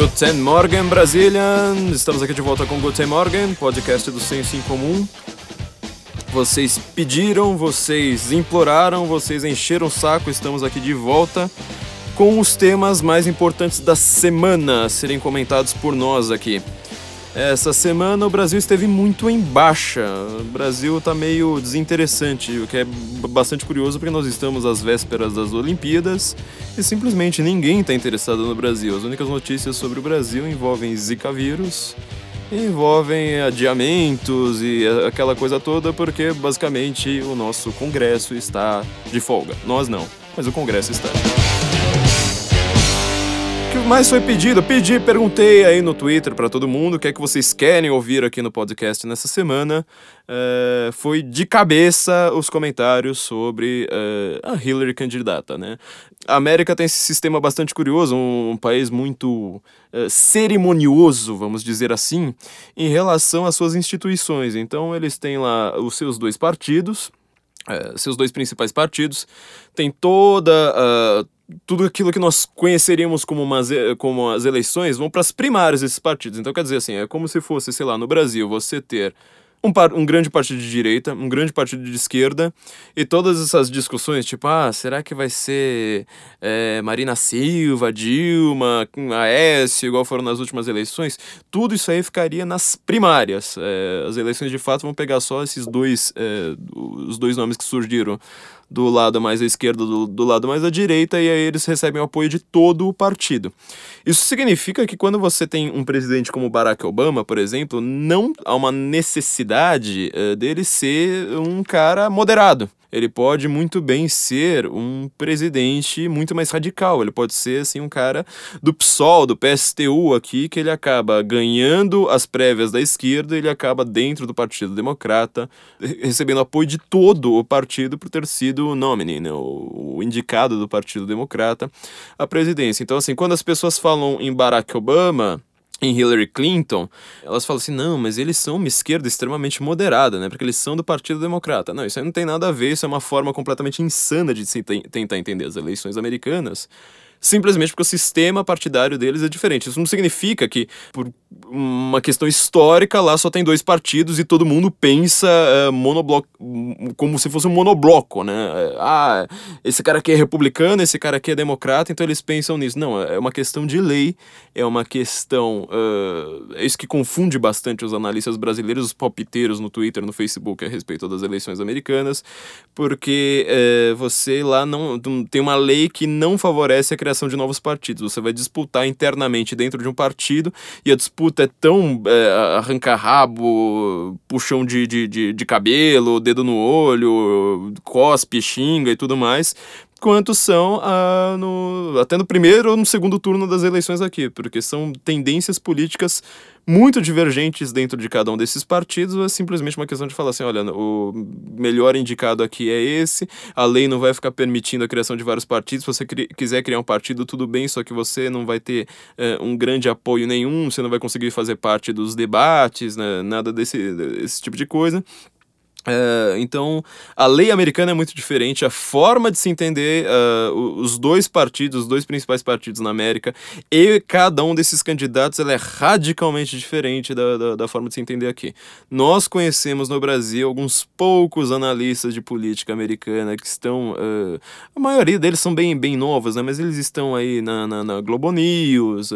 Guten Morgen, Brasília! Estamos aqui de volta com Guten Morgen, podcast do Senso em Comum. Vocês pediram, vocês imploraram, vocês encheram o saco, estamos aqui de volta com os temas mais importantes da semana serem comentados por nós aqui. Essa semana o Brasil esteve muito em baixa. O Brasil está meio desinteressante, o que é bastante curioso porque nós estamos às vésperas das Olimpíadas e simplesmente ninguém está interessado no Brasil. As únicas notícias sobre o Brasil envolvem Zika vírus, envolvem adiamentos e aquela coisa toda porque basicamente o nosso Congresso está de folga. Nós não, mas o Congresso está mais foi pedido? Pedi, perguntei aí no Twitter para todo mundo o que é que vocês querem ouvir aqui no podcast nessa semana. Uh, foi de cabeça os comentários sobre uh, a Hillary candidata, né? A América tem esse sistema bastante curioso, um, um país muito uh, cerimonioso, vamos dizer assim, em relação às suas instituições. Então eles têm lá os seus dois partidos, seus dois principais partidos, tem toda tudo aquilo que nós conheceríamos como, umas, como as eleições vão para as primárias desses partidos. Então, quer dizer assim, é como se fosse, sei lá, no Brasil, você ter um, par, um grande partido de direita, um grande partido de esquerda, e todas essas discussões, tipo, ah, será que vai ser é, Marina Silva, Dilma, Aécio, igual foram nas últimas eleições, tudo isso aí ficaria nas primárias. É, as eleições de fato vão pegar só esses dois, é, os dois nomes que surgiram do lado mais à esquerda, do, do lado mais à direita, e aí eles recebem o apoio de todo o partido. Isso significa que quando você tem um presidente como Barack Obama, por exemplo, não há uma necessidade uh, dele ser um cara moderado ele pode muito bem ser um presidente muito mais radical. Ele pode ser assim um cara do PSOL, do PSTU aqui, que ele acaba ganhando as prévias da esquerda, ele acaba dentro do Partido Democrata, recebendo apoio de todo o partido por ter sido o nominee, né, o, indicado do Partido Democrata à presidência. Então assim, quando as pessoas falam em Barack Obama, em Hillary Clinton, elas falam assim: não, mas eles são uma esquerda extremamente moderada, né? Porque eles são do Partido Democrata. Não, isso aí não tem nada a ver, isso é uma forma completamente insana de se tentar entender as eleições americanas simplesmente porque o sistema partidário deles é diferente. Isso não significa que, por uma questão histórica, lá só tem dois partidos e todo mundo pensa uh, monobloco, como se fosse um monobloco, né? Eh, ah, esse cara aqui é republicano, esse cara aqui é democrata, então eles pensam nisso. Não, é uma questão de lei, é uma questão. Uh, é isso que confunde bastante os analistas brasileiros, os palpiteiros no Twitter, no Facebook a respeito das eleições americanas, porque uh, você lá não tem uma lei que não favorece a criação criação de novos partidos. Você vai disputar internamente dentro de um partido e a disputa é tão é, arranca-rabo, puxão de, de, de, de cabelo, dedo no olho, cospe, xinga e tudo mais, quanto são ah, no, até no primeiro ou no segundo turno das eleições aqui, porque são tendências políticas muito divergentes dentro de cada um desses partidos, é simplesmente uma questão de falar assim, olha, o melhor indicado aqui é esse, a lei não vai ficar permitindo a criação de vários partidos, se você cri quiser criar um partido, tudo bem, só que você não vai ter eh, um grande apoio nenhum, você não vai conseguir fazer parte dos debates, né, nada desse, desse tipo de coisa. Uh, então, a lei americana é muito diferente, a forma de se entender uh, os dois partidos, os dois principais partidos na América, e cada um desses candidatos ela é radicalmente diferente da, da, da, forma de se entender aqui. Nós conhecemos no Brasil alguns poucos analistas de política americana que estão. Uh, a maioria deles são bem, bem novos, né? mas eles estão aí na, na, na Globo News.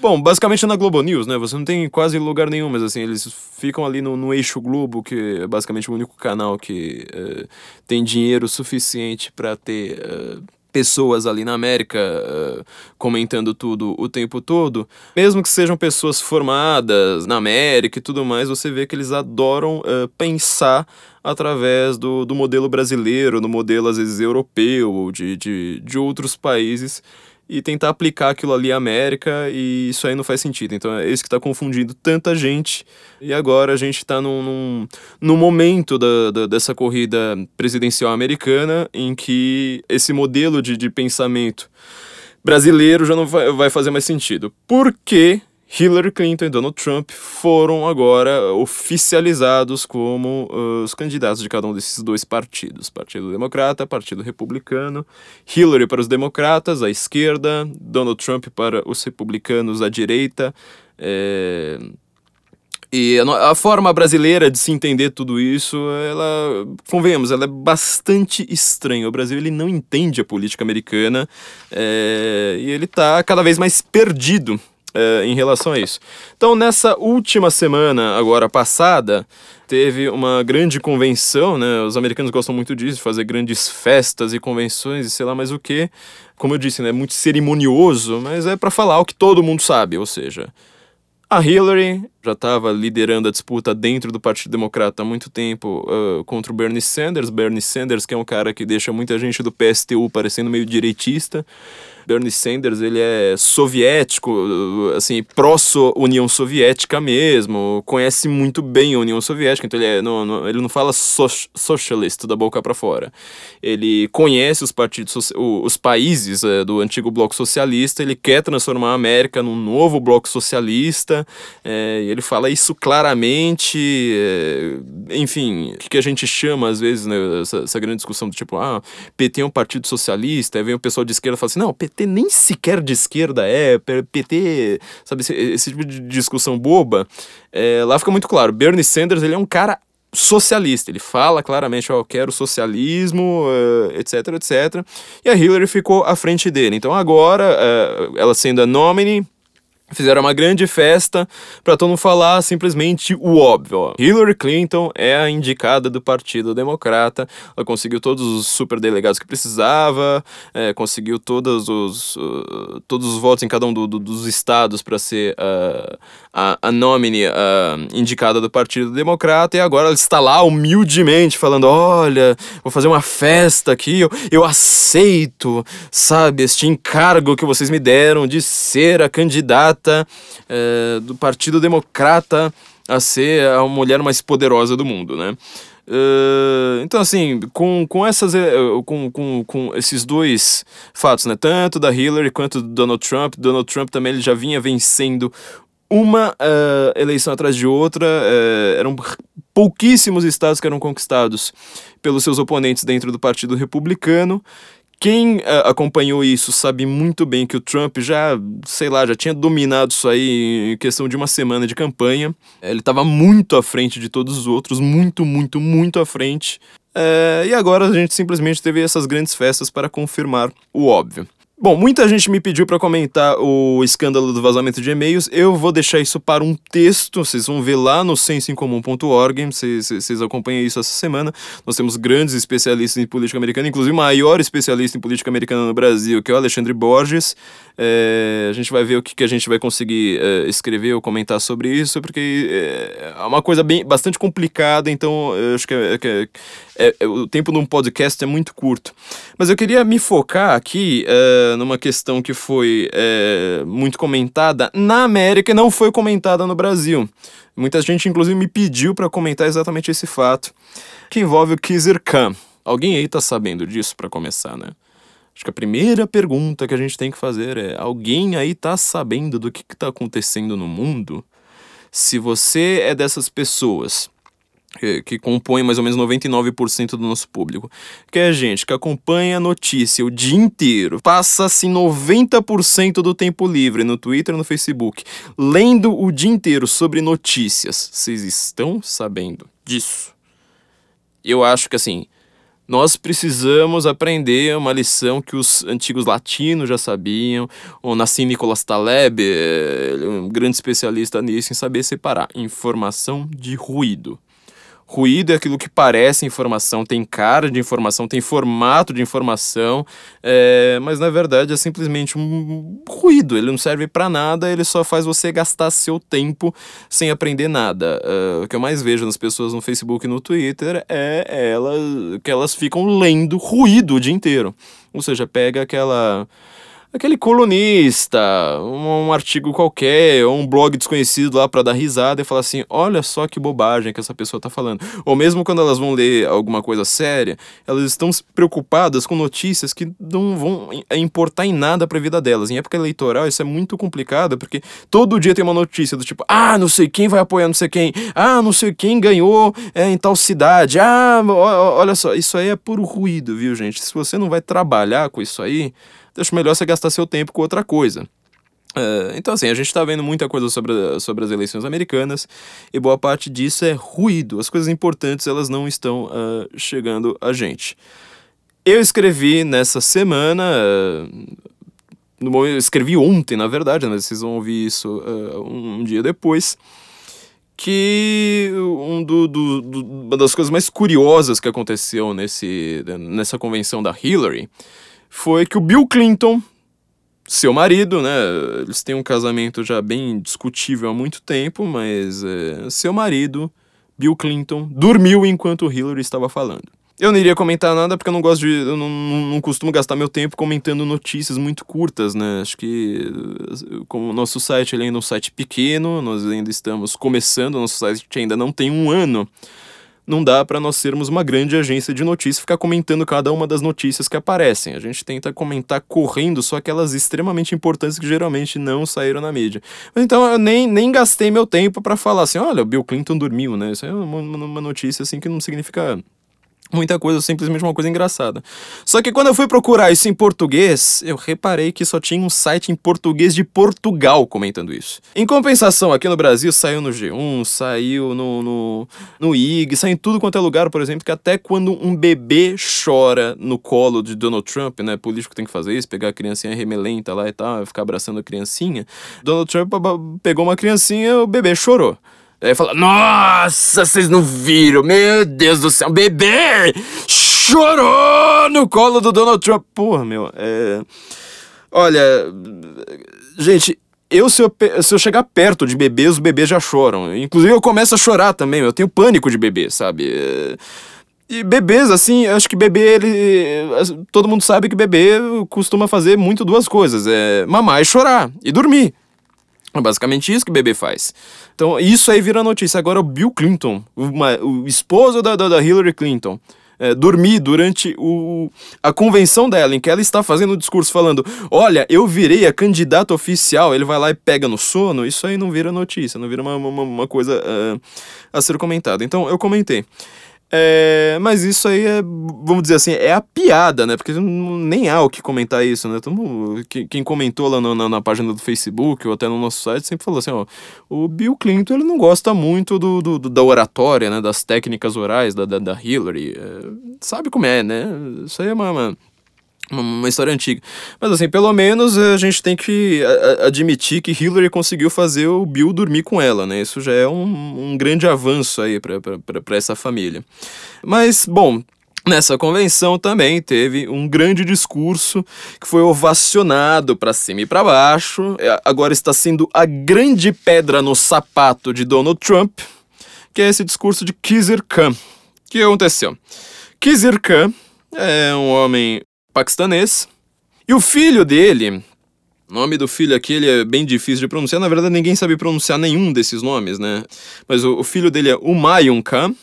Bom, basicamente na Globo News, né? Você não tem quase lugar nenhum, mas assim, eles ficam ali no, no eixo Globo, que é basicamente o único canal que uh, tem dinheiro suficiente para ter uh, pessoas ali na América uh, comentando tudo o tempo todo, mesmo que sejam pessoas formadas na América e tudo mais, você vê que eles adoram pensar através do, do modelo brasileiro, no modelo às vezes europeu, de, de, de outros países e tentar aplicar aquilo ali à América e isso aí não faz sentido. Então é isso que está confundindo tanta gente. E agora a gente está num, num, num, momento da, da, dessa corrida presidencial americana em que esse modelo de, de pensamento brasileiro já não vai, vai fazer mais sentido. Por que Hillary Clinton e Donald Trump foram agora oficializados como uh, os candidatos de cada um desses dois partidos: Partido Democrata, Partido Republicano. Hillary para os democratas, a esquerda, Donald Trump para os republicanos, a direita. É... E a, a, forma brasileira de se entender tudo isso, ela, convenhamos, ela é bastante estranha. O Brasil ele não entende a política americana é, e ele está cada vez mais perdido é, em relação a isso. Então, nessa última semana, agora passada, teve uma grande convenção, né? Os americanos gostam muito disso, fazer grandes festas e convenções e sei lá mais o que. Como eu disse, né? Muito cerimonioso, mas é para falar o que todo mundo sabe, ou seja, a Hillary já estava liderando a disputa dentro do Partido Democrata há muito tempo uh, contra o Bernie Sanders. Bernie Sanders, que é um cara que deixa muita gente do PSTU parecendo meio direitista. Bernie Sanders, ele é soviético, assim, pró-União Soviética mesmo, conhece muito bem a União Soviética, então ele, é, não, não, ele não fala so socialist da boca para fora. Ele conhece os partidos, os países é, do antigo bloco socialista, ele quer transformar a América num novo bloco socialista, é, ele fala isso claramente, é, enfim, o que a gente chama às vezes, né, essa, essa grande discussão do tipo, ah, PT é um partido socialista, aí vem o pessoal de esquerda e fala assim, não, PT PT nem sequer de esquerda é, PT, sabe, esse, esse tipo de discussão boba, é, lá fica muito claro, Bernie Sanders, ele é um cara socialista, ele fala claramente, ó, oh, eu quero socialismo, uh, etc, etc, e a Hillary ficou à frente dele, então agora, uh, ela sendo a nominee, Fizeram uma grande festa para todo mundo falar simplesmente o óbvio. Hillary Clinton é a indicada do Partido Democrata. Ela conseguiu todos os superdelegados que precisava, é, conseguiu todos os, uh, todos os votos em cada um do, do, dos estados para ser uh, a, a nominee uh, indicada do Partido Democrata. E agora ela está lá humildemente falando: Olha, vou fazer uma festa aqui, eu, eu aceito, sabe, este encargo que vocês me deram de ser a candidata candidata é, do Partido Democrata a ser a mulher mais poderosa do mundo, né? Uh, então, assim, com, com, essas, com, com, com esses dois fatos, né? Tanto da Hillary quanto do Donald Trump. Donald Trump também ele já vinha vencendo uma uh, eleição atrás de outra. Uh, eram pouquíssimos estados que eram conquistados pelos seus oponentes dentro do Partido Republicano. Quem uh, acompanhou isso sabe muito bem que o Trump já, sei lá, já tinha dominado isso aí em questão de uma semana de campanha. Ele estava muito à frente de todos os outros, muito, muito, muito à frente. É, e agora a gente simplesmente teve essas grandes festas para confirmar o óbvio. Bom, muita gente me pediu para comentar o escândalo do vazamento de e-mails. Eu vou deixar isso para um texto, vocês vão ver lá no sensoincomum.org, vocês, acompanham isso essa semana. Nós temos grandes especialistas em política americana, inclusive o maior especialista em política americana no Brasil, que é o Alexandre Borges. É, a gente vai ver o que, que a gente vai conseguir é, escrever ou comentar sobre isso, porque é, é uma coisa bem, bastante complicada, então eu acho que, é, que é, é, o tempo num podcast é muito curto. Mas eu queria me focar aqui numa questão que foi é, muito comentada na América e não foi comentada no Brasil. Muita gente, inclusive, me pediu para comentar exatamente esse fato, que envolve o Kizir Khan. Alguém aí tá sabendo disso para começar, né? Acho que a primeira pergunta que a gente tem que fazer é: alguém aí tá sabendo do que, que tá acontecendo no mundo? Se você é dessas pessoas que compõe mais ou menos 99% do nosso público, que é gente que acompanha a notícia o dia inteiro, passa assim 90% do tempo livre no Twitter e no Facebook, lendo o dia inteiro sobre notícias. Vocês estão sabendo disso? Eu acho que assim, nós precisamos aprender uma lição que os antigos latinos já sabiam. O Nassim Nicolas Taleb, é um grande especialista nisso, em saber separar informação de ruído. Ruído é aquilo que parece informação, tem cara de informação, tem formato de informação, é, mas na verdade é simplesmente um ruído. Ele não serve para nada, ele só faz você gastar seu tempo sem aprender nada. Uh, o que eu mais vejo nas pessoas no Facebook e no Twitter é elas, que elas ficam lendo ruído o dia inteiro. Ou seja, pega aquela aquele colunista, um, um, artigo qualquer, ou um blog desconhecido lá para dar risada e falar assim: olha só que bobagem que essa pessoa tá falando. Ou mesmo quando elas vão ler alguma coisa séria, elas estão preocupadas com notícias que não vão importar em nada para a vida delas. Em época eleitoral, isso é muito complicado, porque todo dia tem uma notícia do tipo: ah, não sei quem vai apoiar não sei quem, ah, não sei quem ganhou é, em tal cidade, ah, olha só, isso aí é puro ruído, viu, gente? Se você não vai trabalhar com isso aí acho melhor você gastar seu tempo com outra coisa. Uh, então, assim, a gente está vendo muita coisa sobre, sobre as eleições americanas e boa parte disso é ruído. As coisas importantes elas não estão uh, chegando a gente. Eu escrevi nessa semana, uh, no, eu escrevi ontem, na verdade, mas vocês vão ouvir isso um, um, dia depois, que um do, do, do, uma das coisas mais curiosas que aconteceu nesse, nessa convenção da Hillary foi que o Bill Clinton, seu marido, né? Eles têm um casamento já bem discutível há muito tempo, mas é, seu marido, Bill Clinton, dormiu enquanto Hillary estava falando. Eu não iria comentar nada porque eu não gosto de. Eu não, não costumo gastar meu tempo comentando notícias muito curtas, né? Acho que como o nosso site ele ainda é um site pequeno, nós ainda estamos começando, nosso site ainda não tem um ano não dá para nós sermos uma grande agência de notícias e ficar comentando cada uma das notícias que aparecem. A gente tenta comentar correndo só aquelas extremamente importantes que geralmente não saíram na mídia. Então eu nem, nem gastei meu tempo para falar assim, olha, o Bill Clinton dormiu, né? Isso é uma, uma notícia assim que não significa muita coisa, simplesmente uma coisa engraçada. Só que quando eu fui procurar isso em português, eu reparei que só tinha um site em português de Portugal comentando isso. Em compensação, aqui no Brasil saiu no G1, saiu no, no, no IG, saiu em tudo quanto é lugar, por exemplo, que até quando um bebê chora no colo de Donald Trump, né, político tem que fazer isso, pegar a criancinha remelenta lá e tal, ficar abraçando a criancinha, Donald Trump pegou uma criancinha, o bebê chorou. Aí fala, nossa, vocês não viram? Meu Deus do céu, bebê chorou no colo do Donald Trump. Porra, meu, é... Olha, gente, eu se, eu se eu chegar perto de bebês, os bebês já choram. Inclusive eu começo a chorar também, eu tenho pânico de bebê, sabe? E bebês, assim, acho que bebê, ele. Todo mundo sabe que bebê costuma fazer muito duas coisas: é mamar e chorar, e dormir. É basicamente isso que o bebê faz. Então, isso aí vira notícia. Agora, o Bill Clinton, uma, o esposo da, da, da Hillary Clinton, é, dormir durante o, a convenção dela, em que ela está fazendo o discurso falando: Olha, eu virei a candidata oficial. Ele vai lá e pega no sono. Isso aí não vira notícia, não vira uma, uma, uma coisa uh, a ser comentada. Então, eu comentei. É, mas isso aí é, vamos dizer assim, é a piada, né? Porque nem há o que comentar isso, né? Então, quem comentou lá na, na, página do Facebook ou até no nosso site sempre falou assim: ó, o Bill Clinton ele não gosta muito do, do, do da oratória, né? Das técnicas orais da, da, da Hillary. É, sabe como é, né? Isso aí é uma, uma uma história antiga. Mas assim, pelo menos a gente tem que admitir que Hillary conseguiu fazer o Bill dormir com ela, né? Isso já é um, um grande avanço aí para essa família. Mas, bom, Nessa convenção também teve um grande discurso que foi ovacionado para cima e para baixo. É, agora está sendo a grande pedra no sapato de Donald Trump, que é esse discurso de Kizir Khan. O que aconteceu? Kizir Khan é um homem paquistanês. E o filho dele, o nome do filho aqui ele é bem difícil de pronunciar, na verdade ninguém sabe pronunciar nenhum desses nomes, né? Mas o, o filho dele é Humayun Khan,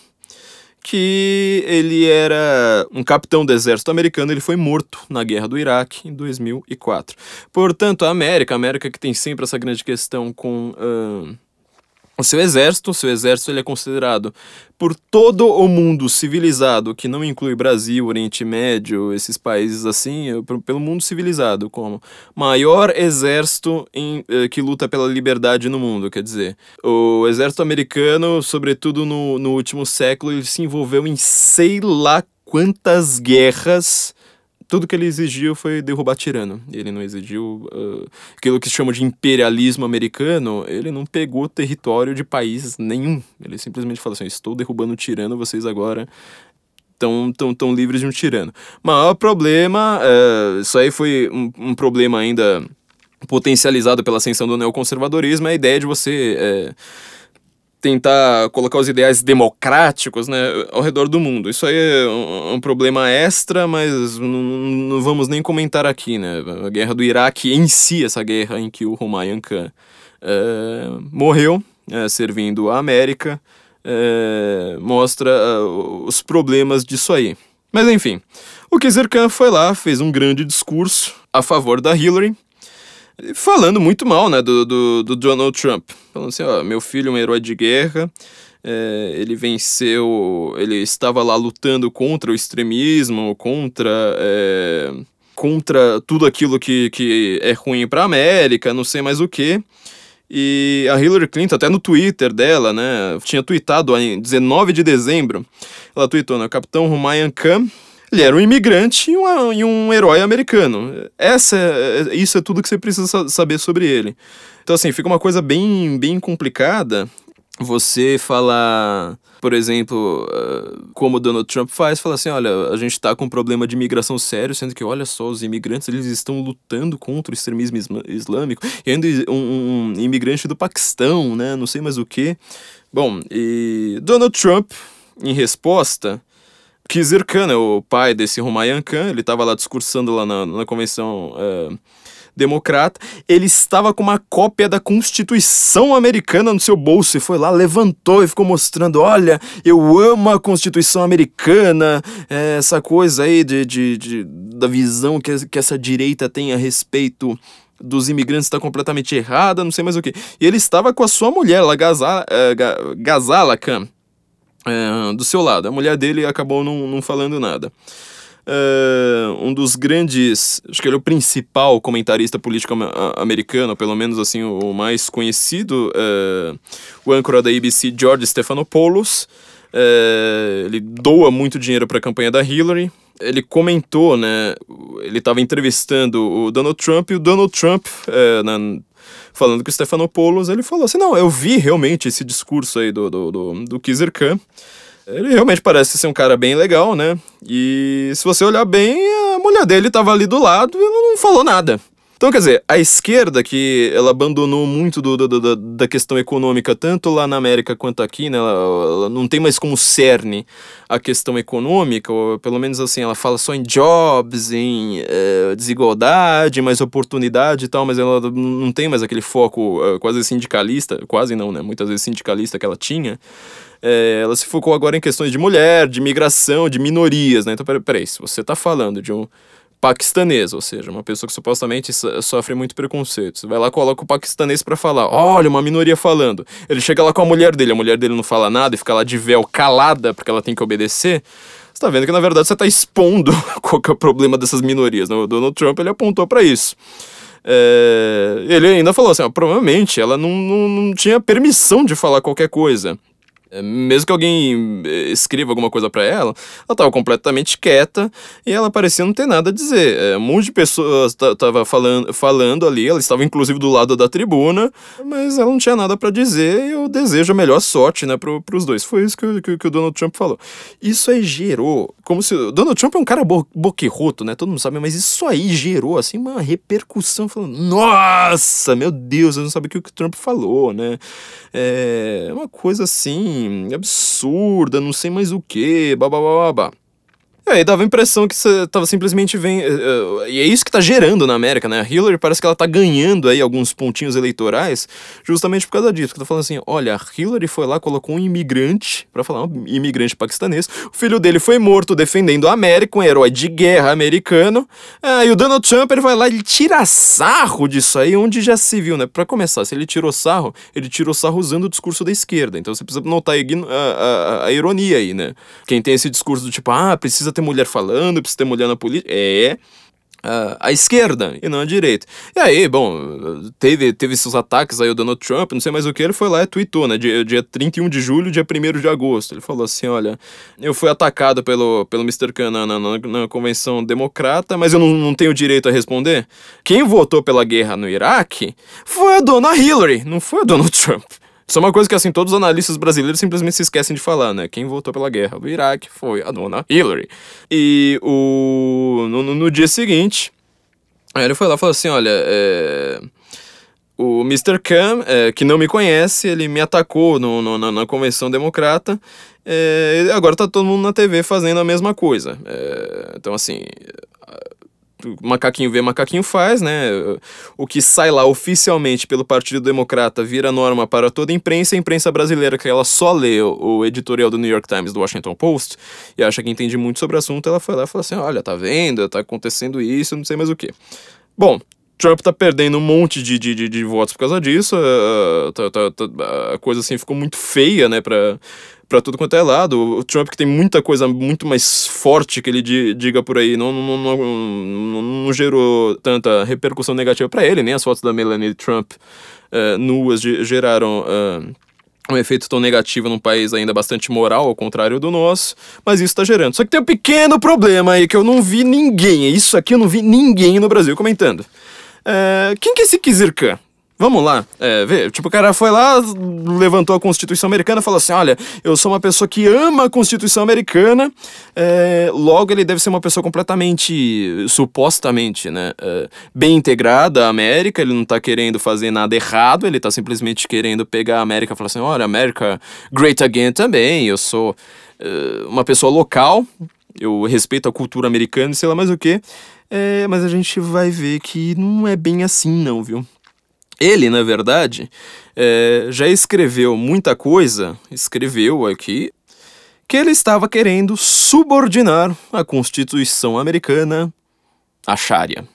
que ele era um capitão do exército americano, ele foi morto na guerra do Iraque em 2004. Portanto, a América, a América que tem sempre essa grande questão com uh, o seu exército, o seu exército ele é considerado por todo o mundo civilizado, que não inclui Brasil, Oriente Médio, esses países assim, pelo mundo civilizado, como maior exército em, eh, que luta pela liberdade no mundo. Quer dizer, o exército americano, sobretudo no, no último século, ele se envolveu em sei lá quantas guerras tudo que ele exigiu foi derrubar tirano. Ele não exigiu uh, aquilo que se chama de imperialismo americano. Ele não pegou território de país nenhum. Ele simplesmente falou assim: estou derrubando tirano, vocês agora estão tão, tão livres de um tirano. Maior problema, uh, isso aí foi um, um, problema ainda potencializado pela ascensão do neoconservadorismo, é a ideia de você. Uh, tentar colocar os ideais democráticos né, ao redor do mundo. Isso aí é um, um problema extra, mas não, vamos nem comentar aqui. Né? A guerra do Iraque em si, essa guerra em que o Humayun Khan é, morreu é, servindo a América, é, mostra os problemas disso aí. Mas enfim, o Kizer Khan foi lá, fez um grande discurso a favor da Hillary, falando muito mal, né, do, do, do Donald Trump. Falando assim, ó, meu filho é um herói de guerra, é, ele venceu, ele estava lá lutando contra o extremismo, contra... É, contra tudo aquilo que, que é ruim para a América, não sei mais o que. E a Hillary Clinton, até no Twitter dela, né, tinha tweetado em 19 de dezembro, ela tweetou, né, capitão Humayun Khan ele era um imigrante e, uma, e um herói americano. Essa, é, isso é tudo que você precisa saber sobre ele. Então, assim, fica uma coisa bem, bem complicada você falar, por exemplo, ah, como Donald Trump faz, falar assim, olha, a gente está com um problema de imigração sério, sendo que, olha só, os imigrantes, eles estão lutando contra o extremismo islâmico, e ainda um, um imigrante do Paquistão, né, não sei mais o que. Bom, e Donald Trump, em resposta, Kizir Khan, é o pai desse Humayun Khan, ele estava lá discursando lá na, na convenção é, democrata, ele estava com uma cópia da Constituição americana no seu bolso e foi lá, levantou e ficou mostrando, olha, eu amo a Constituição americana, é, essa coisa aí de, de, de, da visão que, que essa direita tem a respeito dos imigrantes está completamente errada, não sei mais o que. E ele estava com a sua mulher, lá, Gazala, uh, Gazala Khan, é, do seu lado. A mulher dele acabou não, não falando nada. Uh, um dos grandes, acho que ele é o principal comentarista político americano, pelo menos assim o, mais conhecido, uh, o âncora da ABC, George Stephanopoulos. Uh, ele doa muito dinheiro para a campanha da Hillary. Ele comentou, né? Ele estava entrevistando o Donald Trump e o Donald Trump, na, falando com o Stephanopoulos, ele falou assim: não, eu vi realmente esse discurso aí do, do, do, do Kizer Khan. Ele realmente parece ser um cara bem legal, né? E se você olhar bem, a mulher dele tava ali do lado e ela não falou nada. Então, quer dizer, a esquerda, que ela abandonou muito do, do, do, da questão econômica, tanto lá na América quanto aqui, né? Ela, ela, não tem mais como cerne a questão econômica, ou pelo menos assim, ela fala só em jobs, em é, desigualdade, mais oportunidade e tal, mas ela não tem mais aquele foco é, quase sindicalista, quase não, né? Muitas vezes sindicalista que ela tinha. É, ela se focou agora em questões de mulher, de migração, de minorias, né? Então, peraí, peraí se você está falando de um paquistanês, ou seja, uma pessoa que supostamente sofre muito preconceito. Você vai lá coloca o paquistanês para falar, olha, uma minoria falando. Ele chega lá com a mulher dele, a mulher dele não fala nada e fica lá de véu calada porque ela tem que obedecer. Você tá vendo que na verdade você tá expondo qual é o problema dessas minorias. Né? O Donald Trump ele apontou para isso. É... ele ainda falou assim, ó, provavelmente ela não, não, não tinha permissão de falar qualquer coisa. É, mesmo que alguém eh, escreva alguma coisa para ela, ela estava completamente quieta e ela parecia não ter nada a dizer. É, um monte de pessoas tava falando, falando ali, ela estava inclusive do lado da tribuna, mas ela não tinha nada para dizer e eu desejo a melhor sorte, né, pro, pros dois. Foi isso que, que, que, o Donald Trump falou. Isso aí gerou, como se... Donald Trump é um cara bo, boquirroto, né, todo mundo sabe, mas isso aí gerou, assim, uma repercussão, falando, nossa, meu Deus, eu não sabia o que o Trump falou, né. É uma coisa assim absurda, não sei mais o que, babá. E aí dava a impressão que você tava simplesmente vendo. Eh, eh, e é isso que tá gerando na América, né? A Hillary parece que ela tá ganhando aí alguns pontinhos eleitorais justamente por causa disso. Que tá falando assim: olha, a Hillary foi lá, colocou um imigrante, para falar, um imigrante paquistanês. O filho dele foi morto defendendo a América, um herói de guerra americano. Ah, e o Donald Trump ele vai lá e tira sarro disso aí, onde já se viu, né? Pra começar, se ele tirou sarro, ele tirou sarro usando o discurso da esquerda. Então você precisa notar a, a, a, a ironia aí, né? Quem tem esse discurso do tipo, ah, precisa ter mulher falando, precisa ter mulher na política. É a esquerda e não a direita. E aí, bom, teve, teve esses ataques aí o Donald Trump, não sei mais o que, ele foi lá e tweetou, né? Dia, dia 31 de julho, dia 1 de agosto. Ele falou assim: olha, eu fui atacado pelo, pelo Mr. Khan na, na, na, convenção democrata, mas eu não, não tenho direito a responder. Quem votou pela guerra no Iraque foi a dona Hillary, não foi o Donald Trump. Isso é uma coisa que, assim, todos os analistas brasileiros simplesmente se esquecem de falar, né? Quem votou pela guerra do Iraque foi a dona Hillary. E o... no, no dia seguinte, ele foi lá e falou assim, olha, é... o Mr. Cam, é, que não me conhece, ele me atacou no, no na, na, convenção democrata. É, agora tá todo mundo na TV fazendo a mesma coisa. É, então, assim, macaquinho vê, macaquinho faz, né? O que sai lá oficialmente pelo Partido Democrata vira norma para toda a imprensa, a imprensa brasileira, que ela só lê o, editorial do New York Times, do Washington Post, e acha que entende muito sobre o assunto, ela foi lá e falou assim: olha, tá vendo? Tá acontecendo isso, não sei mais o que. Bom, Trump tá perdendo um monte de, de, de, de votos por causa disso. Uh, tá, tá, tá, a coisa assim ficou muito feia, né, pra, pra tudo quanto é lado. O Trump que tem muita coisa muito mais forte que ele diga por aí, não, não, não, não, não gerou tanta repercussão negativa para ele, nem as fotos da Melanie Trump uh, nuas geraram. Uh, um efeito tão negativo num país ainda bastante moral, ao contrário do nosso, mas isso está gerando. Só que tem um pequeno problema aí que eu não vi ninguém, isso aqui eu não vi ninguém no Brasil comentando. É, quem que é esse Kizir Khan? Vamos lá, é, vê, tipo, o cara foi lá, levantou a Constituição Americana falou assim, olha, eu sou uma pessoa que ama a Constituição Americana, é, logo ele deve ser uma pessoa completamente, supostamente, né, é, bem integrada à América, ele não tá querendo fazer nada errado, ele tá simplesmente querendo pegar a América e falar assim, olha, América great again também, eu sou é, uma pessoa local, eu respeito a cultura americana e sei lá mais o que, é, mas a gente vai ver que não é bem assim, não, viu? Ele, na verdade, é, já escreveu muita coisa, escreveu aqui, que ele estava querendo subordinar a Constituição Americana à Sharia.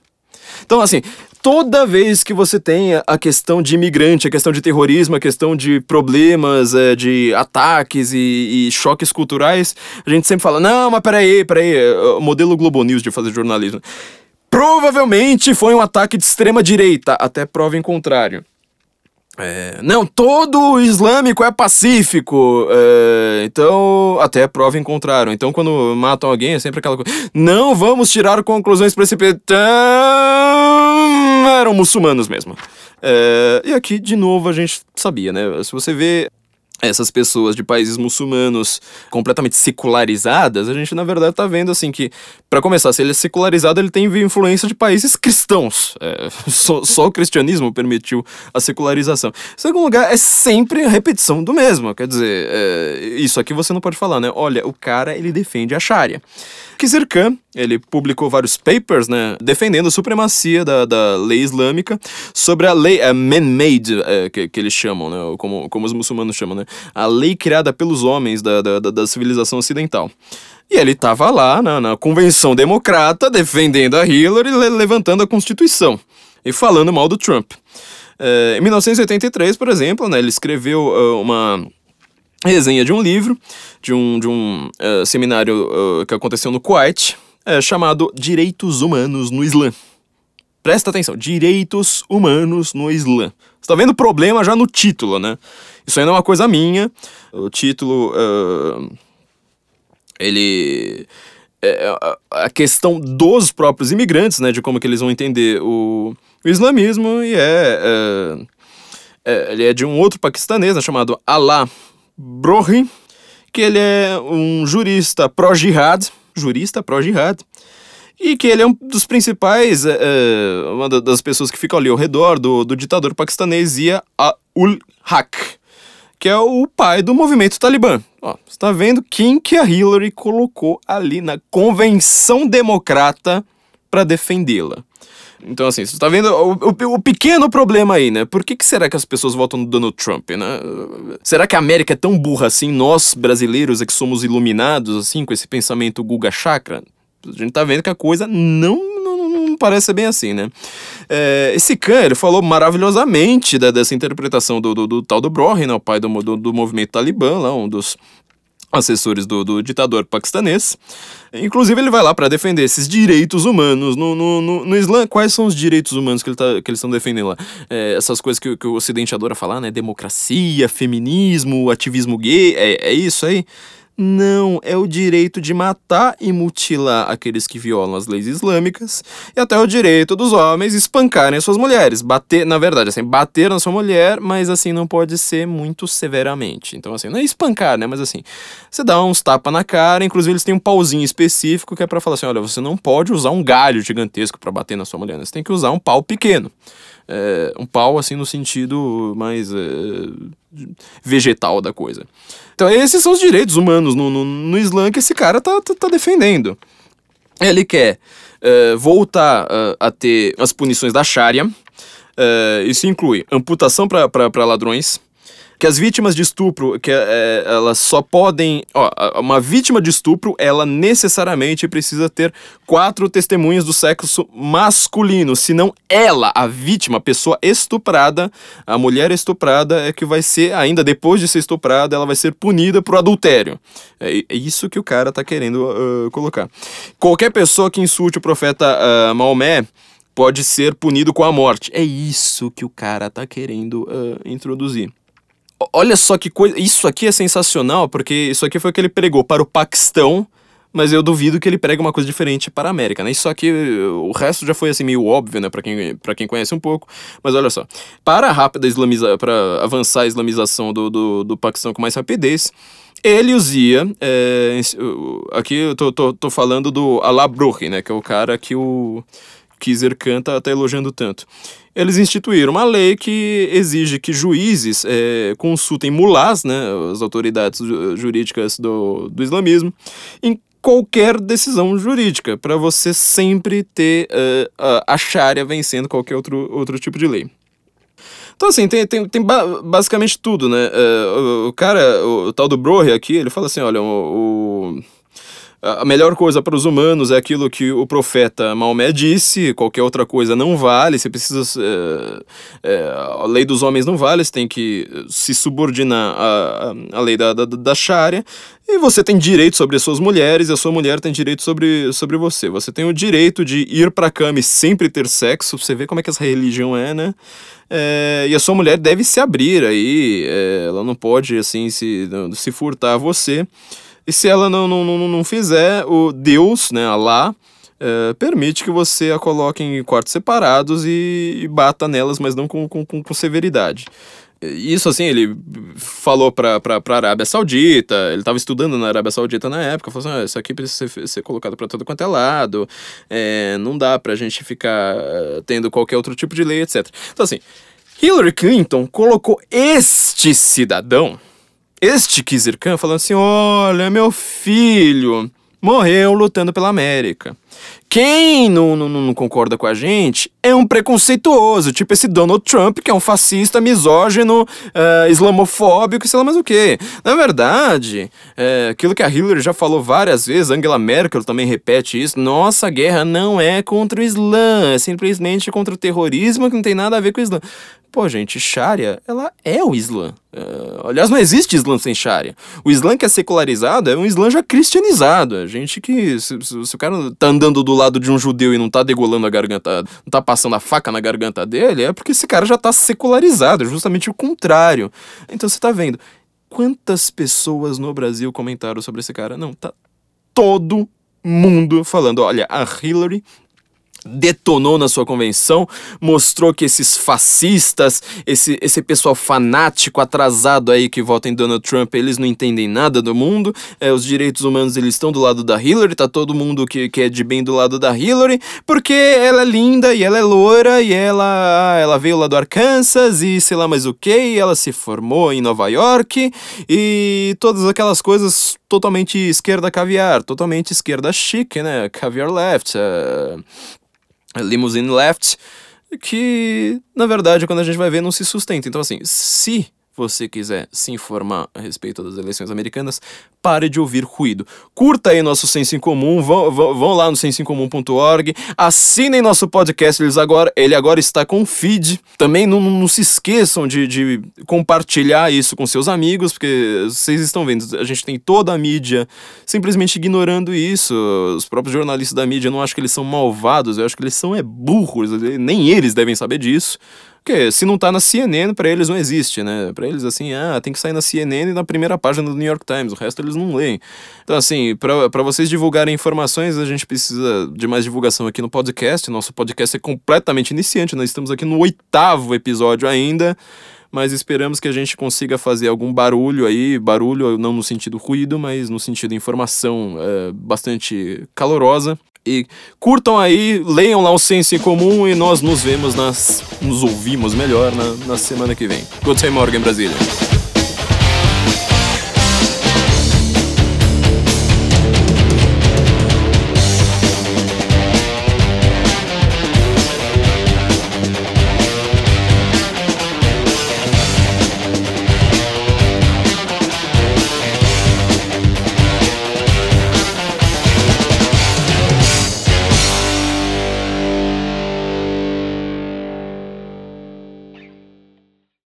Então, assim, toda vez que você tem a questão de imigrante, a questão de terrorismo, a questão de problemas, é, de ataques e, e, choques culturais, a gente sempre fala: não, mas peraí, peraí, é, modelo Globo News de fazer jornalismo. Provavelmente foi um ataque de extrema direita, até prova em contrário. É, não, todo islâmico é pacífico. É, então, até prova em contrário. Então, quando matam alguém, é sempre aquela coisa. Não vamos tirar conclusões precipitadas. Eram muçulmanos mesmo. É, e aqui, de novo, a gente sabia, né? Se você vê essas pessoas de países muçulmanos completamente secularizadas, a gente na verdade tá vendo assim que, para começar, se ele é secularizado, ele tem influência de países cristãos. É, só, só, o cristianismo permitiu a secularização. Em segundo lugar, é sempre a repetição do mesmo. Quer dizer, é, isso aqui você não pode falar, né? Olha, o cara ele defende a Sharia. Kizir Khan, ele publicou vários papers, né, defendendo a supremacia da, da lei islâmica sobre a lei uh, man-made, uh, que, que eles chamam, né, como, como os muçulmanos chamam, né, a lei criada pelos homens da, da, da civilização ocidental. E ele estava lá na, na, convenção democrata defendendo a Hillary, levantando a Constituição e falando mal do Trump. Uh, em 1983, por exemplo, né, ele escreveu uma resenha de um livro, de um, de um uh, seminário uh, que aconteceu no Kuwait, uh, chamado Direitos Humanos no Islã. Presta atenção, Direitos Humanos no Islã. Você tá vendo o problema já no título, né? Isso ainda é uma coisa minha. O título. ele. É, a questão dos próprios imigrantes, né? De como que eles vão entender o, o islamismo, e é, é, é, Ele é de um outro paquistanês né, chamado Allah Brohi, que ele é um jurista pró-jihad, jurista pró-jihad, e que ele é um dos principais, é, uma das pessoas que ficam ali ao redor do, do ditador paquistanês Zia ul Haq, que é o pai do movimento talibã. Ó, você tá vendo quem que a Hillary colocou ali na convenção democrata para defendê-la. Então, assim, você tá vendo o, o, o, pequeno problema aí, né? Por que, que será que as pessoas votam no Donald Trump, né? Será que a América é tão burra assim? Nós, brasileiros, é que somos iluminados, assim, com esse pensamento Guga Chakra? A gente tá vendo que a coisa não, parece bem assim, né? É, esse Khan, ele falou maravilhosamente da, dessa interpretação do, do, do, tal do Brohin, né? O pai do, do, do movimento talibã, lá, um dos assessores do, do ditador paquistanês. Inclusive, ele vai lá para defender esses direitos humanos. No, no, no, no, Islã, quais são os direitos humanos que, ele tá, que eles estão defendendo lá? É, essas coisas que, que, o Ocidente adora falar, né? Democracia, feminismo, ativismo gay, é, é isso aí? Não, é o direito de matar e mutilar aqueles que violam as leis islâmicas e até o direito dos homens espancarem as suas mulheres. Bater, na verdade, assim, bater na sua mulher, mas assim, não pode ser muito severamente. Então, assim, não é espancar, né? Mas assim, você dá uns tapas na cara, inclusive eles têm um pauzinho específico que é para falar assim: olha, você não pode usar um galho gigantesco para bater na sua mulher, né? você tem que usar um pau pequeno. É, um pau, assim, no sentido mais é, vegetal da coisa. Então, esses são os direitos humanos no, no, no Islã que esse cara tá, tá, tá defendendo. Ele quer é, voltar uh, a ter as punições da Sharia. Isso inclui amputação para ladrões, que as vítimas de estupro, que é, elas só podem. Ó, uma vítima de estupro, ela necessariamente precisa ter quatro testemunhas do sexo masculino, senão ela, a vítima, a pessoa estuprada, a mulher estuprada, é que vai ser, ainda depois de ser estuprada, ela vai ser punida por adultério. É, é isso que o cara tá querendo uh, colocar. Qualquer pessoa que insulte o profeta uh, Maomé pode ser punido com a morte. É isso que o cara tá querendo uh, introduzir. Olha só que coisa. Isso aqui é sensacional, porque isso aqui foi o que ele pregou para o Paquistão, mas eu duvido que ele pregue uma coisa diferente para a América, né? Isso aqui, o resto já foi assim meio óbvio, né, para quem, quem conhece um pouco. Mas olha só, para a rápida islamização, para avançar a islamização do, do, do Paquistão com mais rapidez, ele usia. É, aqui eu tô, tô, tô falando do Alabruhi, né? Que é o cara que o Kizer canta tá elogiando tanto eles instituíram uma lei que exige que juízes é, consultem mulás, né, as autoridades jurídicas do, do islamismo, em qualquer decisão jurídica, para você sempre ter uh, a Sharia vencendo qualquer outro, outro tipo de lei. Então, assim, tem, tem, tem basicamente tudo, né? Uh, o, o, cara, o, o, tal do Brohe aqui, ele fala assim: olha, o, o a melhor coisa para os humanos é aquilo que o profeta Maomé disse, qualquer outra coisa não vale, você precisa. É, é, a lei dos homens não vale, você tem que se subordinar à, à lei da, da, da Sharia, e você tem direito sobre as suas mulheres, e a sua mulher tem direito sobre, sobre você. Você tem o direito de ir para a cama e sempre ter sexo, você vê como é que essa religião é, né? É, e a sua mulher deve se abrir aí, ela não pode, assim, se, se furtar a você. E se ela não, não, não, não fizer, o Deus, né, Allah, é, permite que você a coloque em quartos separados e, e bata nelas, mas não com, com, com severidade. Isso, assim, ele falou pra, pra Arábia Saudita, ele estava estudando na Arábia Saudita na época, falou assim, ah, isso aqui precisa ser, ser colocado para todo quanto é lado, é, não dá pra gente ficar eh, tendo qualquer outro tipo de lei, etc. Então, assim, Hillary Clinton colocou este cidadão este Kizir Khan falando assim: olha, meu filho morreu lutando pela América. Quem não, não, não, concorda com a gente é um preconceituoso, tipo esse Donald Trump, que é um fascista, misógino, uh, islamofóbico, sei lá mais o que. Na verdade, é, aquilo que a Hillary já falou várias vezes, Angela Merkel também repete isso, nossa guerra não é contra o Islã, é simplesmente contra o terrorismo que não tem nada a ver com o Islã. Pô, gente, Sharia, ela é o Islã. Uh, aliás, não existe Islã sem Sharia. O Islã que é secularizado é um Islã já cristianizado. A gente que. Se, se, se, o cara tá andando do lado de um judeu e não tá degolando a garganta, não tá passando a faca na garganta dele, é porque esse cara já tá secularizado. É justamente o contrário. Então você tá vendo. Quantas pessoas no Brasil comentaram sobre esse cara? Não, tá todo mundo falando: olha, a Hillary detonou na sua convenção, mostrou que esses fascistas, esse, esse pessoal fanático, atrasado aí que vota em Donald Trump, eles não entendem nada do mundo, é, os direitos humanos eles estão do lado da Hillary, tá todo mundo que, que é de bem do lado da Hillary, porque ela é linda e ela é loira e ela, ela veio lá do Arkansas e sei lá mais o que, ela se formou em Nova York e todas aquelas coisas totalmente esquerda caviar, totalmente esquerda chique, né? Caviar left, uh, Limousine Left, que na verdade quando a gente vai ver não se sustenta. Então assim, se você quiser se informar a respeito das eleições americanas, pare de ouvir ruído. Curta aí nosso Senso em Comum, vão, vão, vão lá no sensoincomum.org, assinem nosso podcast, eles agora, ele agora está com feed. Também não, não se esqueçam de, de compartilhar isso com seus amigos, porque vocês estão vendo, a gente tem toda a mídia simplesmente ignorando isso. Os próprios jornalistas da mídia, eu não acho que eles são malvados, eu acho que eles são é burros, nem eles devem saber disso. Porque se não tá na CNN, para eles não existe, né? Para eles, assim, ah, tem que sair na CNN e na primeira página do New York Times. O resto eles não leem. Então, assim, para vocês divulgarem informações, a gente precisa de mais divulgação aqui no podcast. Nosso podcast é completamente iniciante, nós estamos aqui no oitavo episódio ainda mas esperamos que a gente consiga fazer algum barulho aí, barulho não no sentido ruído, mas no sentido informação é, bastante calorosa. E curtam aí, leiam lá o Senso em Comum e nós nos vemos nas. nos ouvimos melhor na, na semana que vem. Guten Morgen, Brasília.